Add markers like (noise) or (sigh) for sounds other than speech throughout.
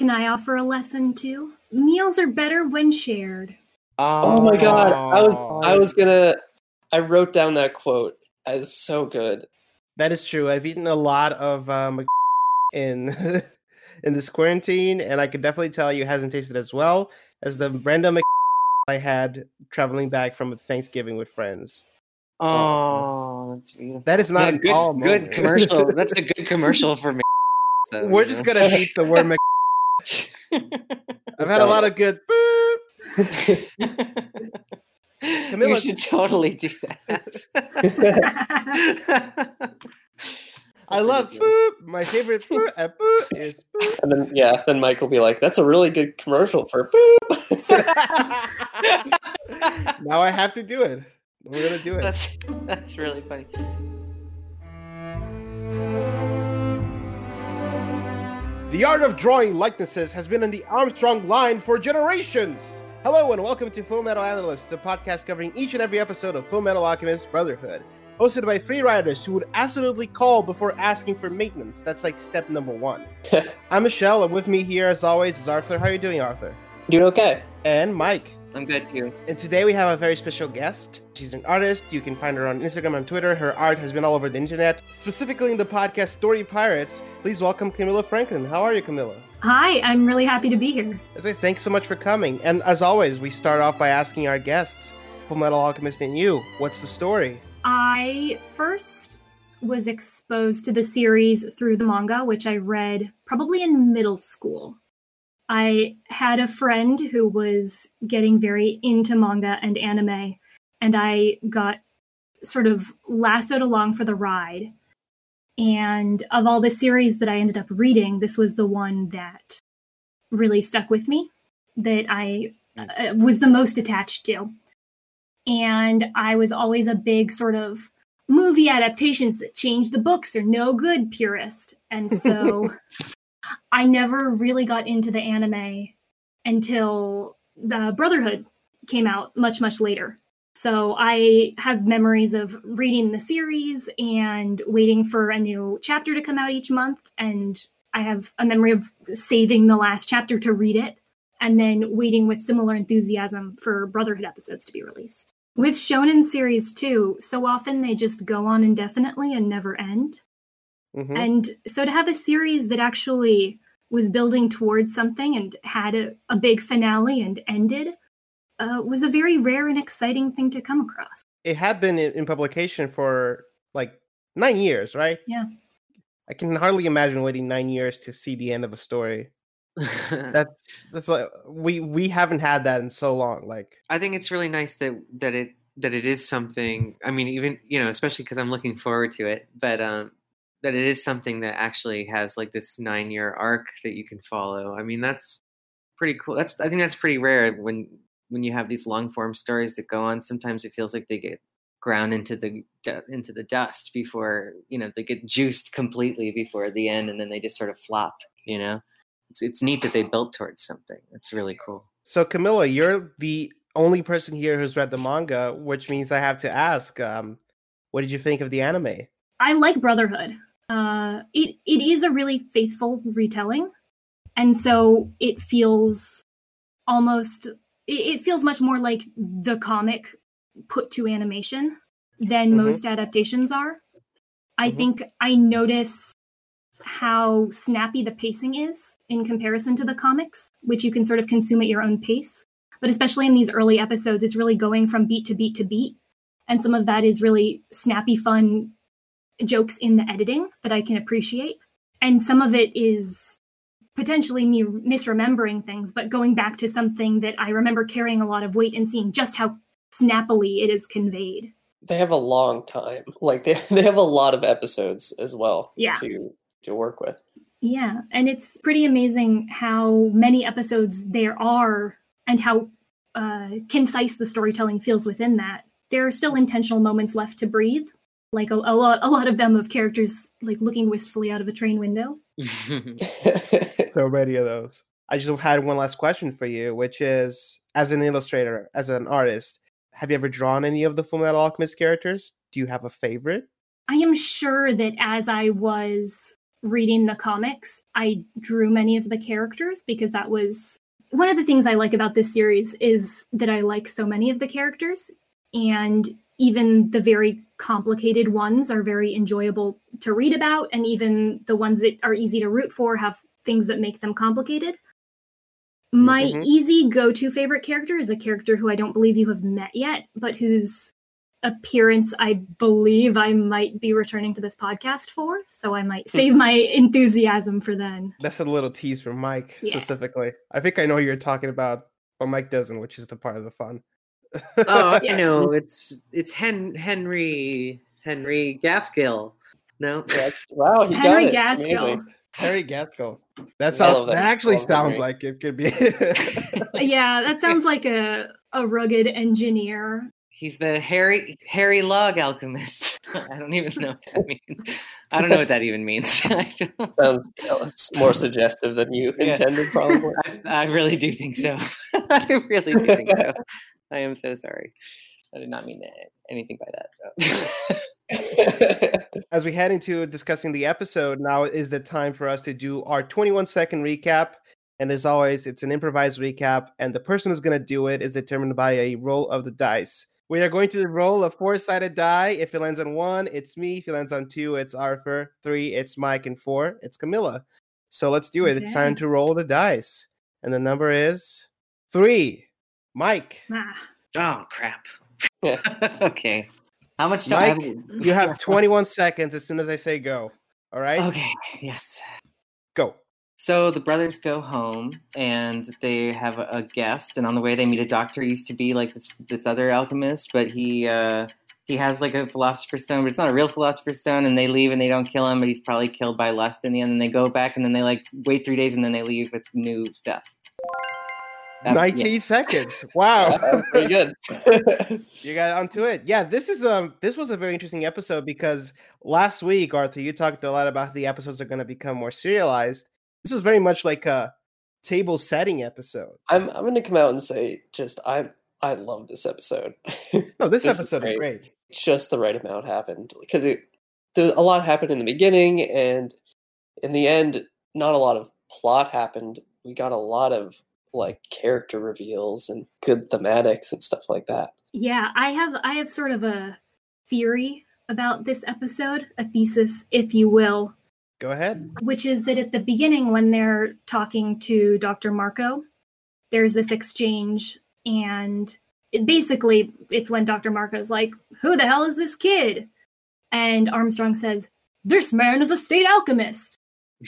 Can I offer a lesson too? Meals are better when shared. Oh my god, I was I was gonna I wrote down that quote as so good. That is true. I've eaten a lot of um, (laughs) in (laughs) in this quarantine, and I can definitely tell you hasn't tasted as well as the random (laughs) I had traveling back from Thanksgiving with friends. Oh, that's beautiful. That is not Yeah, an good, good commercial. That's a good commercial for me. though, We're just know? gonna hate the word. Mc- I've had a lot of good. boop. (laughs) you should totally do that. (laughs) I love boop. My favorite boop, uh, boop is boop. And then yeah, then Mike will be like, "That's a really good commercial for boop." (laughs) now I have to do it. We're gonna do it. That's that's really funny. The art of drawing likenesses has been in the Armstrong line for generations. Hello and welcome to Full Metal Analysts, a podcast covering each and every episode of Full Metal Alchemist Brotherhood, hosted by free riders who would absolutely call before asking for maintenance. That's like step number one. (laughs) I'm Michelle, and with me here, as always, is Arthur. How are you doing, Arthur? Doing okay. And Mike. I'm good too. And today we have a very special guest. She's an artist. You can find her on Instagram and Twitter. Her art has been all over the internet, specifically in the podcast Story Pirates. Please welcome Camilla Franklin. How are you, Camilla? Hi, I'm really happy to be here. That's right. Thanks so much for coming. And as always, we start off by asking our guests, Full Metal Alchemist and you, what's the story? I first was exposed to the series through the manga, which I read probably in middle school. I had a friend who was getting very into manga and anime, and I got sort of lassoed along for the ride. And of all the series that I ended up reading, this was the one that really stuck with me, that I uh, was the most attached to and I was always a big sort of movie adaptations that change the books are no good purist. And so (laughs) I never really got into the anime until the Brotherhood came out much, much later. So I have memories of reading the series and waiting for a new chapter to come out each month. And I have a memory of saving the last chapter to read it and then waiting with similar enthusiasm for Brotherhood episodes to be released. With shonen series too, so often they just go on indefinitely and never end. Mhm. And so to have a series that actually was building towards something and had a, a big finale and ended uh, was a very rare and exciting thing to come across. It had been in, in publication for like nine years, right? Yeah. I can hardly imagine waiting nine years to see the end of a story. (laughs) That's that's like we we haven't had that in so long. Like I think it's really nice that that it that it is something. I mean, even you know, especially because I'm looking forward to it. But um, that it is something that actually has like this nine year arc that you can follow. I mean, that's pretty cool. That's I think that's pretty rare when when you have these long form stories that go on. Sometimes it feels like they get ground into the into the dust before you know they get juiced completely before the end, and then they just sort of flop. You know, it's it's neat that they built towards something. It's really cool. so, Camilla, you're the only person here who's read the manga, which means I have to ask, um, what did you think of the anime? I like Brotherhood. Uh, it it is a really faithful retelling, and so it feels almost it, feels much more like the comic put to animation than Mhm. most adaptations are. I Mhm. think I notice how snappy the pacing is in comparison to the comics, which you can sort of consume at your own pace. But especially in these early episodes, it's really going from beat to beat to beat. And some of that is really snappy, fun jokes in the editing that I can appreciate. And some of it is potentially me misremembering things, but going back to something that I remember carrying a lot of weight and seeing just how snappily it is conveyed. They have a long time. (laughs) Like they they have a lot of episodes as well Yeah. to to work with. Yeah, and it's pretty amazing how many episodes there are and how uh, concise the storytelling feels within that. There are still intentional moments left to breathe, like a, a lot, a lot of them of characters like looking wistfully out of a train window. (laughs) (laughs) so many of those. I just had one last question for you, which is as an illustrator, as an artist, have you ever drawn any of the Full Metal Alchemist characters? Do you have a favorite? I am sure that as I was reading the comics, I drew many of the characters because that was one of the things I like about this series is that I like so many of the characters and even the very complicated ones are very enjoyable to read about and even the ones that are easy to root for have things that make them complicated. My Mhm. easy go-to favorite character is a character who I don't believe you have met yet, but whose appearance I believe I might be returning to this podcast for, so I might save my enthusiasm for then. That's a little tease for Mike Yeah. specifically. I think I know who you're talking about, but Mike doesn't, which is the part of the fun. Oh, (laughs) you know. It's it's Hen- Henry Henry Gaskill. No, Yeah, wow, you Henry got it. Gaskill. Amazing. Harry Gaskell. That sounds. That, that. actually sounds Henry. like it could be. (laughs) Yeah, that sounds like a a rugged engineer. he's the Harry Harry Log alchemist. (laughs) I don't even know what that means. I don't know what that even means. Sounds it's more suggestive than you Yeah. intended, probably. I, I really do think so. I really do think so. I am so sorry. I did not mean that, anything by that. (laughs) As we head into discussing the episode, now is the time for us to do our 21 second recap. And as always, it's an improvised recap, and the person who's going to do it is determined by a roll of the dice. We are going to roll a four sided die. If it lands on one, it's me. If it lands on two, it's Arthur. Three, it's Mike. And four, it's Camilla. So let's do it. It's time to roll the dice. And the number is three. Mike, Ah, oh crap. (laughs) Okay. How much time? Mike, you have (laughs) 21 seconds as soon as I say go. All right, Okay. Yes. go. So the brothers go home and they have a, a guest, and on the way they meet a doctor. Who used to be like this this other alchemist, but he uh, he has like a philosopher's stone, but it's not a real philosopher's stone. And they leave and they don't kill him, but he's probably killed by lust in the end. And they go back and then they like wait three days and then they leave with new stuff. That- 19 seconds. Wow. Pretty good. (laughs) You got onto it. Yeah, this is um this was a very interesting episode because last week, Arthur, you talked a lot about the episodes are going to become more serialized. This was very much like a table setting episode. I'm I'm gonna come out and say just I I love this episode. (laughs) No, this, This episode is great. great. just the right amount happened because it there a lot happened in the beginning and in the end not a lot of plot happened. We got a lot of like character reveals and good thematics and stuff like that. yeah, I have I have sort of a theory about this episode, a thesis, if you will, Go ahead. which is that at the beginning when they're talking to Dr. Marcoh, there's this exchange and it basically it's when Dr. Marcoh's like, "Who the hell is this kid?" And Armstrong says, "This man is a state alchemist."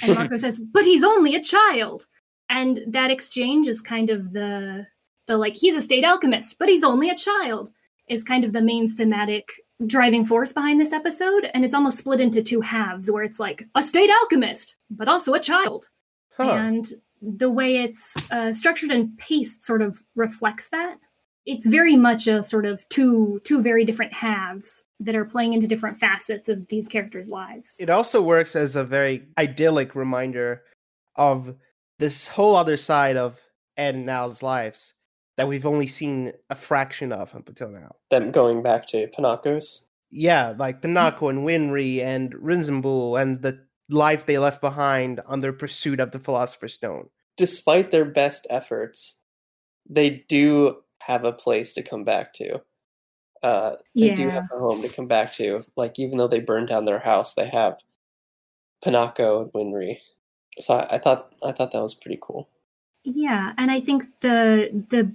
And (laughs) Marcoh says, "But he's only a child." And that exchange is kind of the the like he's a state alchemist, but he's only a child is kind of the main thematic driving force behind this episode. And it's almost split into two halves where it's like a state alchemist but also a child. Huh. and the way it's uh, structured and paced sort of reflects that. It's very much a sort of two two very different halves that are playing into different facets of these characters lives. It also works as a very idyllic reminder of this whole other side of Ed and Al's lives that we've only seen a fraction of up until now. Them going back to Pinako's. Yeah, like Pinako and Winry and Resembool and the life they left behind on their pursuit of the Philosopher's Stone. Despite their best efforts, they do have a place to come back to. Uh, they do have a home to come back to. Like even though they burned down their house, they have Pinako and Winry. So I, I thought I thought that was pretty cool. yeah and i think the the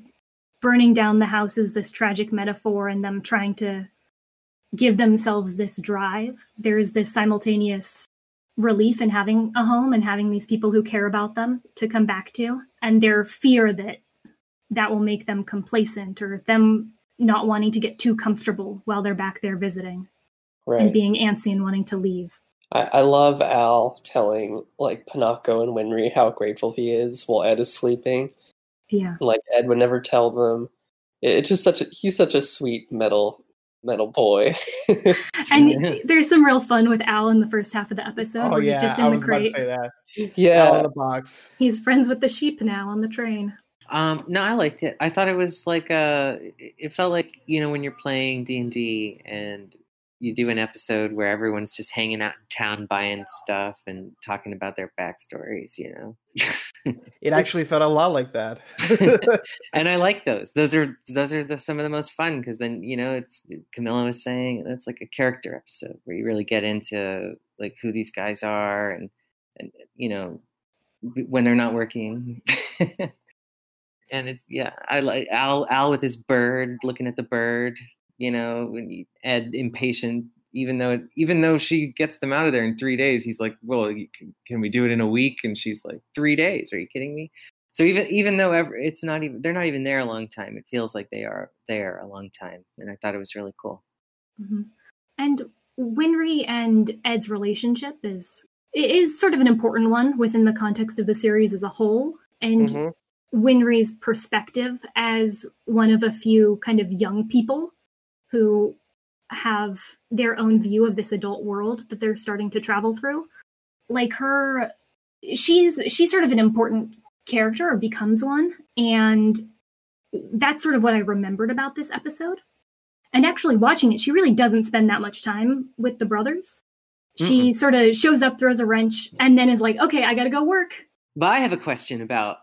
burning down the house is this tragic metaphor and them trying to give themselves this drive there's this simultaneous relief in having a home and having these people who care about them to come back to and their fear that that will make them complacent or them not wanting to get too comfortable while they're back there visiting Right. and being antsy and wanting to leave I, I love Al telling like Pinako and Winry how grateful he is while Ed is sleeping. yeah Like Ed would never tell them. It, it's just such a he's such a sweet metal metal boy. (laughs) and (laughs) there's some real fun with al in the first half of the episode oh where yeah, he's just I in the was about to crate say that. Out of the box. he's friends with the sheep now on the train Um, no, I liked it. I thought it was like uh it felt like you know when you're playing D and D and you do an episode where everyone's just hanging out in town buying stuff and talking about their backstories, you know. (laughs) It actually felt a lot like that. (laughs) (laughs) and I like those. Those are those are the, some of the most fun because then you know it's Camilla was saying it's like a character episode where you really get into like who these guys are and and you know when they're not working. and it's yeah, I like Al Al with his bird, looking at the bird. You know, Ed impatient, even though even though she gets them out of there in three days, he's like, "Well, can, can we do it in a week?" And she's like, three days? Are you kidding me?" So even even though ever, it's not even they're not even there a long time, it feels like they are there a long time, and I thought it was really cool. Mm-hmm. And Winry and Ed's relationship is is sort of an important one within the context of the series as a whole, and Mhm. Winry's perspective as one of a few kind of young people who have their own view of this adult world that they're starting to travel through. Like her she's she's sort of an important character or becomes one and that's sort of what I remembered about this episode. And actually watching it, she really doesn't spend that much time with the brothers. She sort of shows up, throws a wrench, and then is like, "Okay, I got to go work." But I have a question about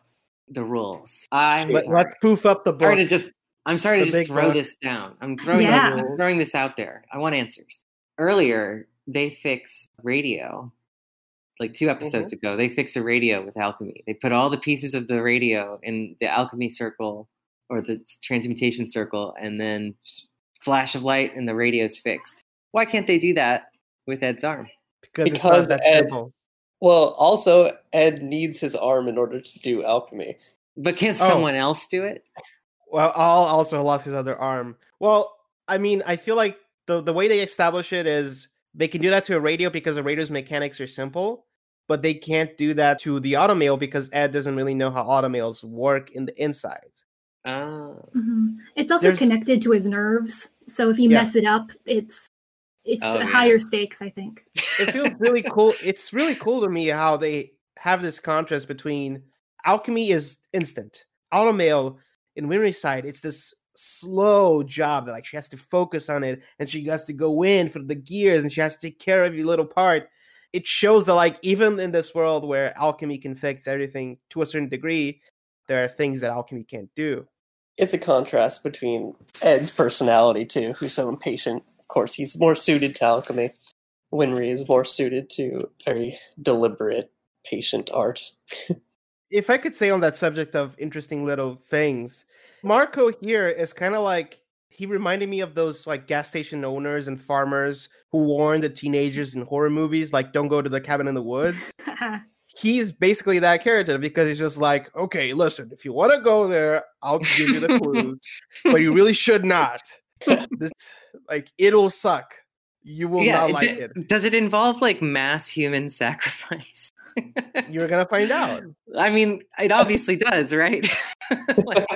the rules. I'm Let, us poof up the book. sorry to just I'm sorry It's to just throw book. this down. I'm (laughs) throwing Yeah. this, I'm throwing this out there. I want answers. Earlier, they fix radio. Like two episodes Mm-hmm. ago, they fix a radio with alchemy. They put all the pieces of the radio in the alchemy circle or the transmutation circle, and then flash of light, and the radio's fixed. Why can't they do that with Ed's arm? because, it's Because not that Ed- simple. Well, also Ed needs his arm in order to do alchemy. But can't Oh. someone else do it? Well, Al also lost his other arm. Well, I mean, I feel like the the way they establish it is they can do that to a radio because the radio's mechanics are simple, but they can't do that to the automail because Ed doesn't really know how automails work in the inside. Ah. Mhm. It's also There's- connected to his nerves, so if you Yeah. mess it up, it's it's Oh, yeah. higher stakes. I think. (laughs) It feels really cool. It's really cool to me how they have this contrast between alchemy is instant. Automail in Winry's side, it's this slow job that like she has to focus on it and she has to go in for the gears and she has to take care of every little part. It shows that like even in this world where alchemy can fix everything to a certain degree, there are things that alchemy can't do. It's a contrast between Ed's personality too, who's so impatient. Of course, he's more suited to alchemy. Winry is more suited to very deliberate, patient art. (laughs) if I could say on that subject of interesting little things, Marcoh here is kind of like he reminded me of those like gas station owners and farmers who warn the teenagers in horror movies, like don't go to the cabin in the woods. (laughs) He's basically that character because he's just like, okay, listen, if you want to go there, I'll give you the clues, but you really should not. This like it'll suck. You will not d- like it. Does it involve like mass human sacrifice? You're gonna find out. I mean, it obviously does, right? (laughs) Like,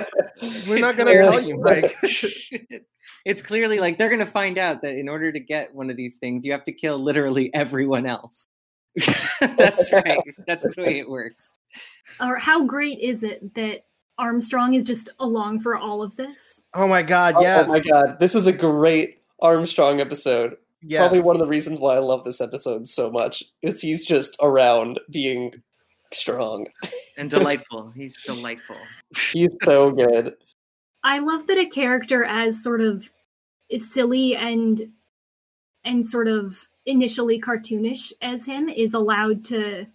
We're not gonna it's tell clearly- you, (laughs) Mike. it's clearly like they're gonna find out that in order to get one of these things, you have to kill literally everyone else. (laughs) That's right. That's the way it works. or how great is it that Armstrong is just along for all of this? Oh my god, Oh-, oh yes. Oh my god, this is a great Armstrong episode. Yes. Probably one of the reasons why I love this episode so much is he's just around being strong. And delightful. (laughs) He's delightful. He's so good. I love that a character as sort of silly and and sort of initially cartoonish as him is allowed to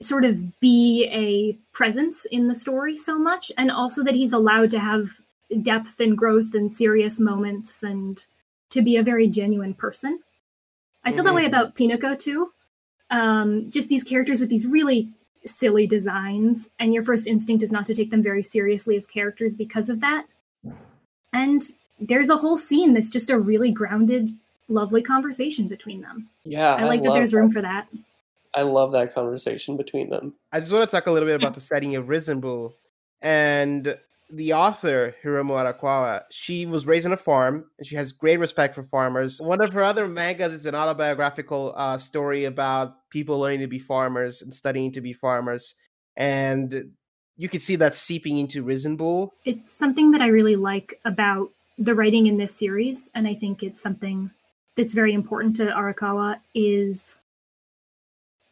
sort of be a presence in the story so much and also that he's allowed to have depth and growth and serious moments and to be a very genuine person. I feel that way Mhm. about Pinako too. Um, just these characters with these really silly designs, and your first instinct is not to take them very seriously as characters because of that. And there's a whole scene that's just a really grounded, lovely conversation between them. Yeah, I like that there's room for that. I love that conversation between them. I just want to talk a little bit about the setting of Resembool. And the author, Hiromu Arakawa, she was raised on a farm and she has great respect for farmers. One of her other mangas is an autobiographical uh, story about people learning to be farmers and studying to be farmers. And you can see that seeping into Resembool. It's something that I really like about the writing in this series, and I think it's something that's very important to Arakawa is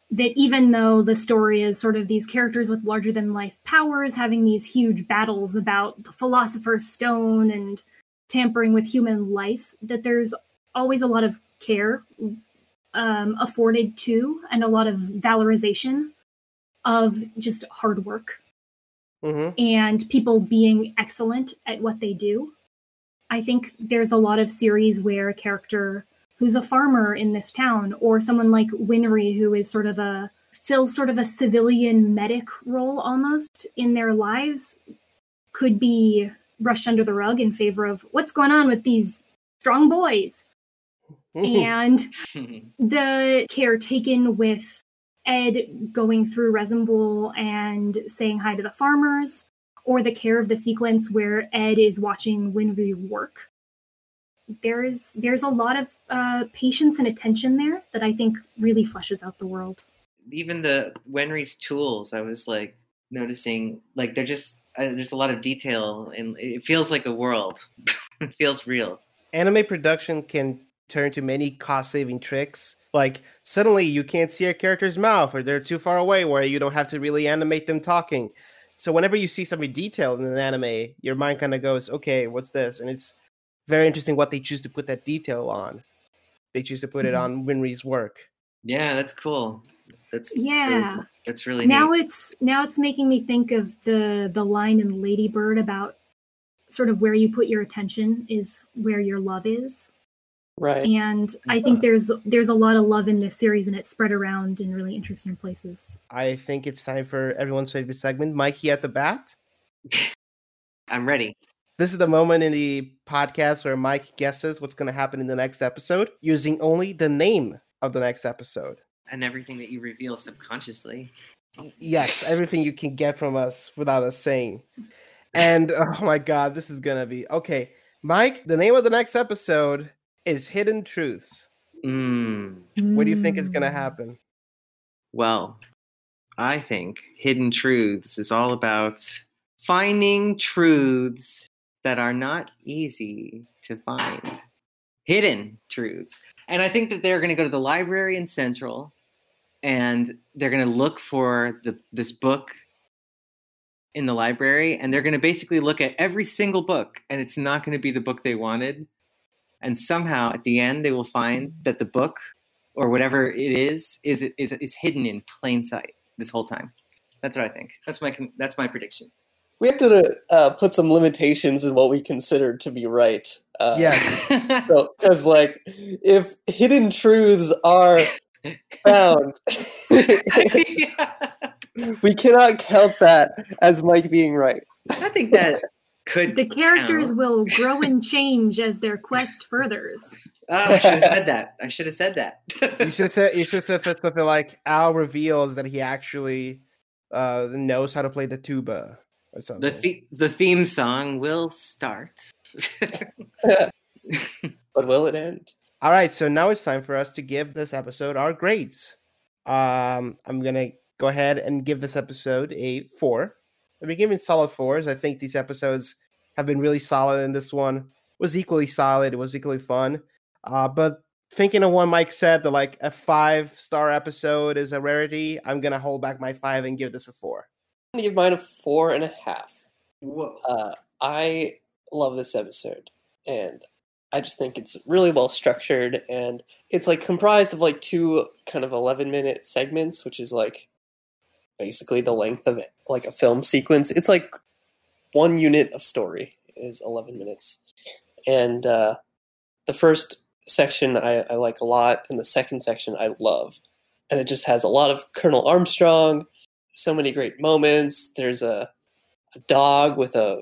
that even though the story is sort of these characters with larger than life powers having these huge battles about the philosopher's stone and tampering with human life, that there's always a lot of care um, afforded to and a lot of valorization of just hard work hmm and people being excellent at what they do. I think there's a lot of series where a character who's a farmer in this town, or someone like Winry, who is sort of a fills sort of a civilian medic role almost in their lives, could be brushed under the rug in favor of what's going on with these strong boys. and (laughs) the care taken with Ed going through Resembool and saying hi to the farmers, or the care of the sequence where Ed is watching Winry work. There's there's a lot of uh, patience and attention there that I think really fleshes out the world. Even the Winry's tools, I was like noticing, like they're just uh, there's a lot of detail, and it feels like a world. (laughs) it feels real. Anime production can turn to many cost saving tricks. Like suddenly you can't see a character's mouth or they're too far away where you don't have to really animate them talking. So whenever you see something detailed in an anime, your mind kind of goes, okay, what's this? And it's very interesting what they choose to put that detail on. They choose to put it Mhm. on Winry's work. Yeah, that's cool. That's really Yeah. cool. that's really now neat. it's now it's making me think of the the line in Ladybird about sort of where you put your attention is where your love is. Right. and I think there's there's a lot of love in this series, and it's spread around in really interesting places. I think it's time for everyone's favorite segment, Mikey at the bat. (laughs) I'm ready. This is the moment in the podcast where Mike guesses what's going to happen in the next episode using only the name of the next episode. And everything that you reveal subconsciously. Yes, everything you can get from us without us saying. And oh my god, this is going to be okay. Mike, the name of the next episode is Hidden Truths. Mm. What do you think is going to happen? Well, I think Hidden Truths is all about finding truths that are not easy to find. Hidden truths. And I think that they're going to go to the library in Central and they're going to look for the, this book in the library and they're going to basically look at every single book and it's not going to be the book they wanted. And somehow at the end, they will find that the book or whatever it is is is is hidden in plain sight this whole time. That's what I think. That's my that's my prediction. We have to uh, put some limitations in what we consider to be right. Uh, Yes. So, because like, if hidden truths are found, (laughs) we cannot count that as Mike being right. I think that could. The characters count. will grow and change as their quest furthers. Oh, I should have said that. I should have said that. You that. should say you should say something like Al reveals that he actually uh, knows how to play the tuba or the something. the the theme song will start. (laughs) But will it end? All right, so now it's time for us to give this episode our grades. Um, I'm gonna go ahead and give this episode a four. I've been giving solid fours. I think these episodes have been really solid, and this one was equally solid. It was equally fun. Uh, but thinking of what Mike said, that like a five star episode is a rarity, I'm gonna hold back my five and give this a four. Gonna give mine a four and a half. Whoa. Uh, I love this episode, and I just think it's really well structured, and it's like comprised of like two kind of 11 minute segments, which is like basically the length of like a film sequence. It's like one unit of story is 11 minutes, and uh, the first section I, I like a lot, and the second section I love, and it just has a lot of Colonel Armstrong, so many great moments. There's a, a dog with a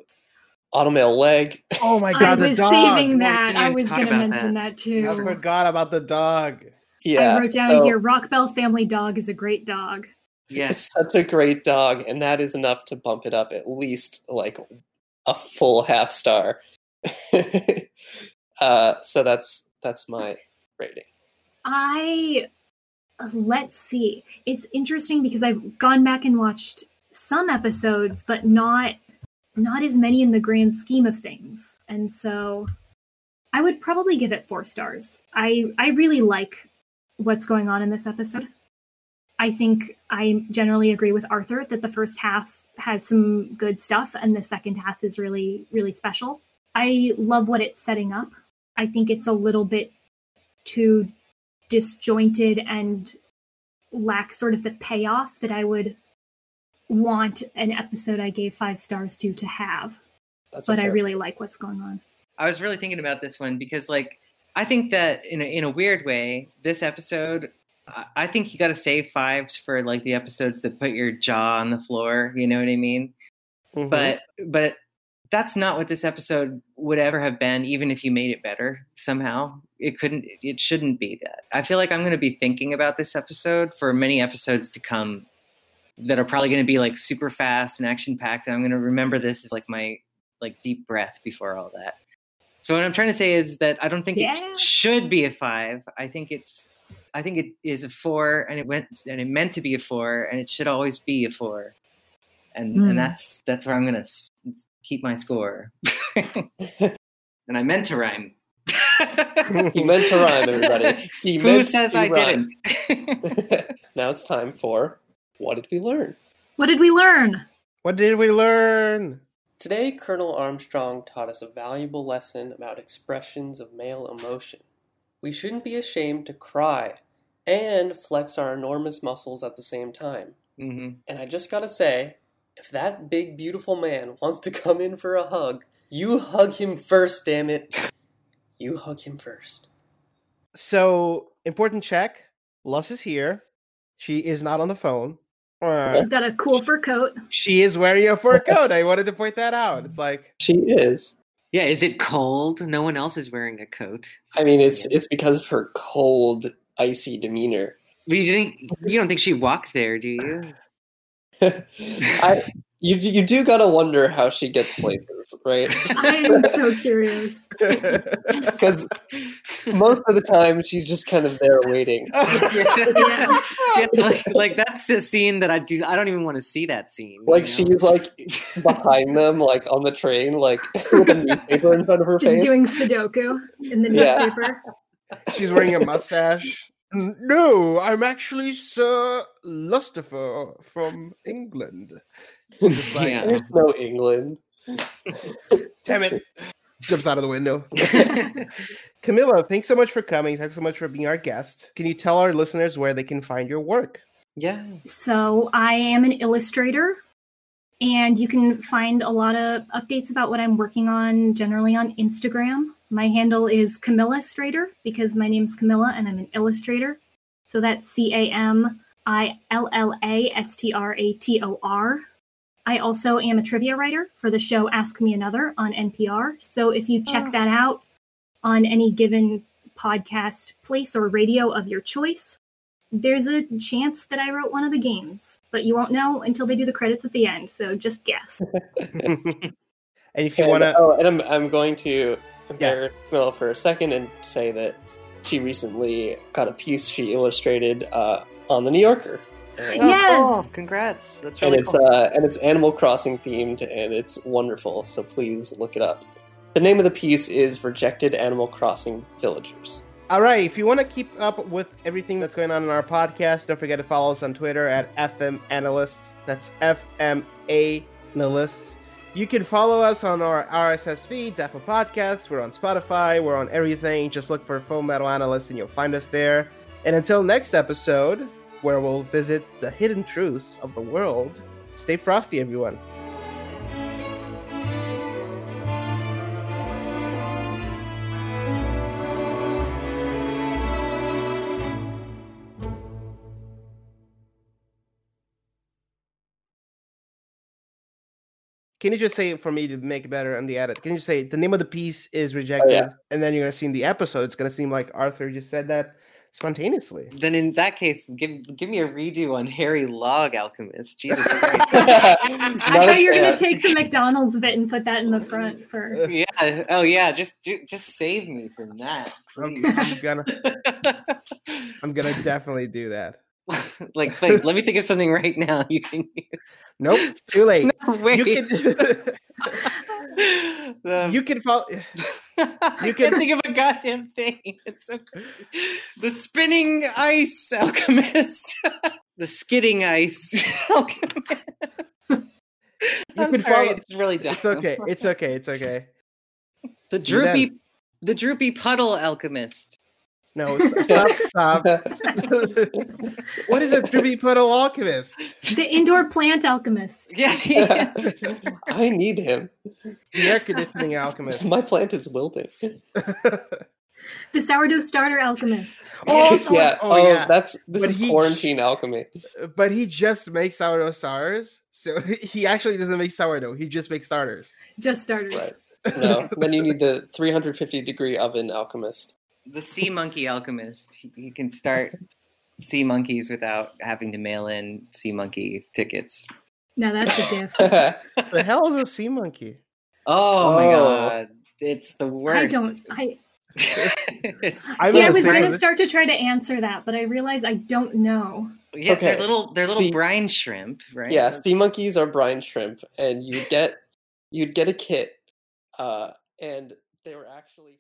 automail leg. Oh my (laughs) I god, the was dog! saving that. I was going to mention that. that, too. I forgot about the dog. Yeah, I wrote down so here Rockbell Family Dog is a great dog. Yes. It's such a great dog, and that is enough to bump it up at least like a full half star. (laughs) uh, so that's that's my rating. I let's see. It's interesting because I've gone back and watched some episodes, but not not as many in the grand scheme of things. And so I would probably give it four stars. I I really like what's going on in this episode. I think I generally agree with Arthur that the first half has some good stuff and the second half is really really special. I love what it's setting up. I think it's a little bit too disjointed and lack sort of the payoff that I would want an episode I gave five stars to to have. That's a But I fair- really like what's going on. I was really thinking about this one because, like, I think that in a, in a weird way, this episode, I- I think you got to save fives for like the episodes that put your jaw on the floor. You know what I mean? Mhm. But but that's not what this episode would ever have been, even if you made it better somehow. It couldn't. It shouldn't be that. I feel like I'm going to be thinking about this episode for many episodes to come that are probably going to be like super fast and action packed. And I'm going to remember this as like my like deep breath before all that. So what I'm trying to say is that I don't think Yeah. it should be a five. I think it's I think it is a four, and it went and it meant to be a four, and it should always be a four. And Hmm. and that's that's where I'm gonna keep my score. (laughs) and I meant to rhyme. He meant to rhyme, everybody. (laughs) He Who meant says to I rhyme. didn't? (laughs) now it's time for what did we learn? What did we learn? what did we learn? Today, Colonel Armstrong taught us a valuable lesson about expressions of male emotion. We shouldn't be ashamed to cry and flex our enormous muscles at the same time. hmm And I just gotta say, if that big, beautiful man wants to come in for a hug, you hug him first, damn it. You hug him first. So, important check. Lust is here. She is not on the phone. Uh, She's got a cool fur coat. she is wearing a fur coat. I wanted to point that out. It's like, She is. Yeah, is it cold? No one else is wearing a coat. I mean, it's it's because of her cold, icy demeanor. But you think you don't think she walked there, do you? I, you you do gotta wonder how she gets places, right? I'm so curious. (laughs) Because most of the time she's just kind of there waiting. (laughs) Yeah. Yeah, like, like that's a scene that I do. I don't even want to see that scene. you Like know? she's like behind them, like on the train, like (laughs) with a newspaper in front of her Just face. doing Sudoku in the Yeah. newspaper. She's wearing a mustache. "N- No, I'm actually Sir Lustifer from England. (laughs) Just like, Yeah. There's no England. Damn it. Jumps out of the window. (laughs) Camilla, thanks so much for coming. Thanks so much for being our guest. Can you tell our listeners where they can find your work? yeah. So I am an illustrator, and you can find a lot of updates about what I'm working on generally on Instagram. My handle is Camilla Strator because my name's Camilla and I'm an illustrator. So that's C A M I L L A S T R A T O R. I also am a trivia writer for the show Ask Me Another on NPR. So if you check Oh. that out on any given podcast place or radio of your choice, there's a chance that I wrote one of the games, but you won't know until they do the credits at the end. So just guess. (laughs) (laughs) and if you want to, Oh, and I'm I'm going to embarrass Camilla for a second and say that she recently got a piece she illustrated uh, on the New Yorker, Yes. Oh, congrats. That's and it's cool. uh, and it's Animal Crossing themed, and it's wonderful. So please look it up. The name of the piece is "Rejected Animal Crossing Villagers." all right, if you want to keep up with everything that's going on in our podcast, don't forget to follow us on Twitter at FM Analysts. That's FMA Analysts. You can follow us on our RSS feeds, Apple Podcasts. We're on Spotify. We're on everything. Just look for Full Metal Analyst and you'll find us there. And until next episode, where we'll visit the hidden truths of the world, stay frosty, everyone. Can you just say it for me to make it better on the edit? Can you say the name of the piece is oh, rejected, and then you're gonna see in the episode, it's gonna seem like Arthur just said that spontaneously. Then in that case, give give me a redo on Harry Log Alchemist. (laughs) Jesus Christ. I thought you were gonna take the McDonald's bit and put that in the front for. yeah. Oh yeah. Just do, just save me from that. I'm. I'm gonna, I'm gonna (laughs) definitely do that. (laughs) like, like, let me think of something right now. You can use. Nope, too (laughs) late. No, wait. You can. (laughs) The- You can follow. You can't think of a goddamn thing. It's so crazy. The spinning ice alchemist. the skidding ice alchemist. I'm can sorry, follow- it's really dumb. It's okay. It's okay. It's okay. The See you droopy, the droopy puddle alchemist. No, stop, stop. (laughs) what is a droopy puddle alchemist? The indoor plant alchemist. Yeah, yeah. (laughs) I need him. The air conditioning alchemist. My plant is wilting. (laughs) The sourdough starter alchemist. oh, yeah. oh, Oh, yeah. that's this But is he- quarantine alchemy. But he just makes sourdough stars. So he actually doesn't make sourdough. He just makes starters. Just starters. Right. No. then you need the 350 degree oven alchemist. The sea monkey alchemist. He, he can start sea monkeys without having to mail in sea monkey tickets. Now that's a gift. (laughs) The (laughs) hell is a sea monkey? Oh, my Oh. god, it's the worst. I don't. I (laughs) I'm see. I was going to this- start to try to answer that, but I realized I don't know. yeah, Okay. they're little. They're little See- brine shrimp, right? yeah, sea monkeys are brine shrimp, and you'd get you'd get a kit, uh, and they were actually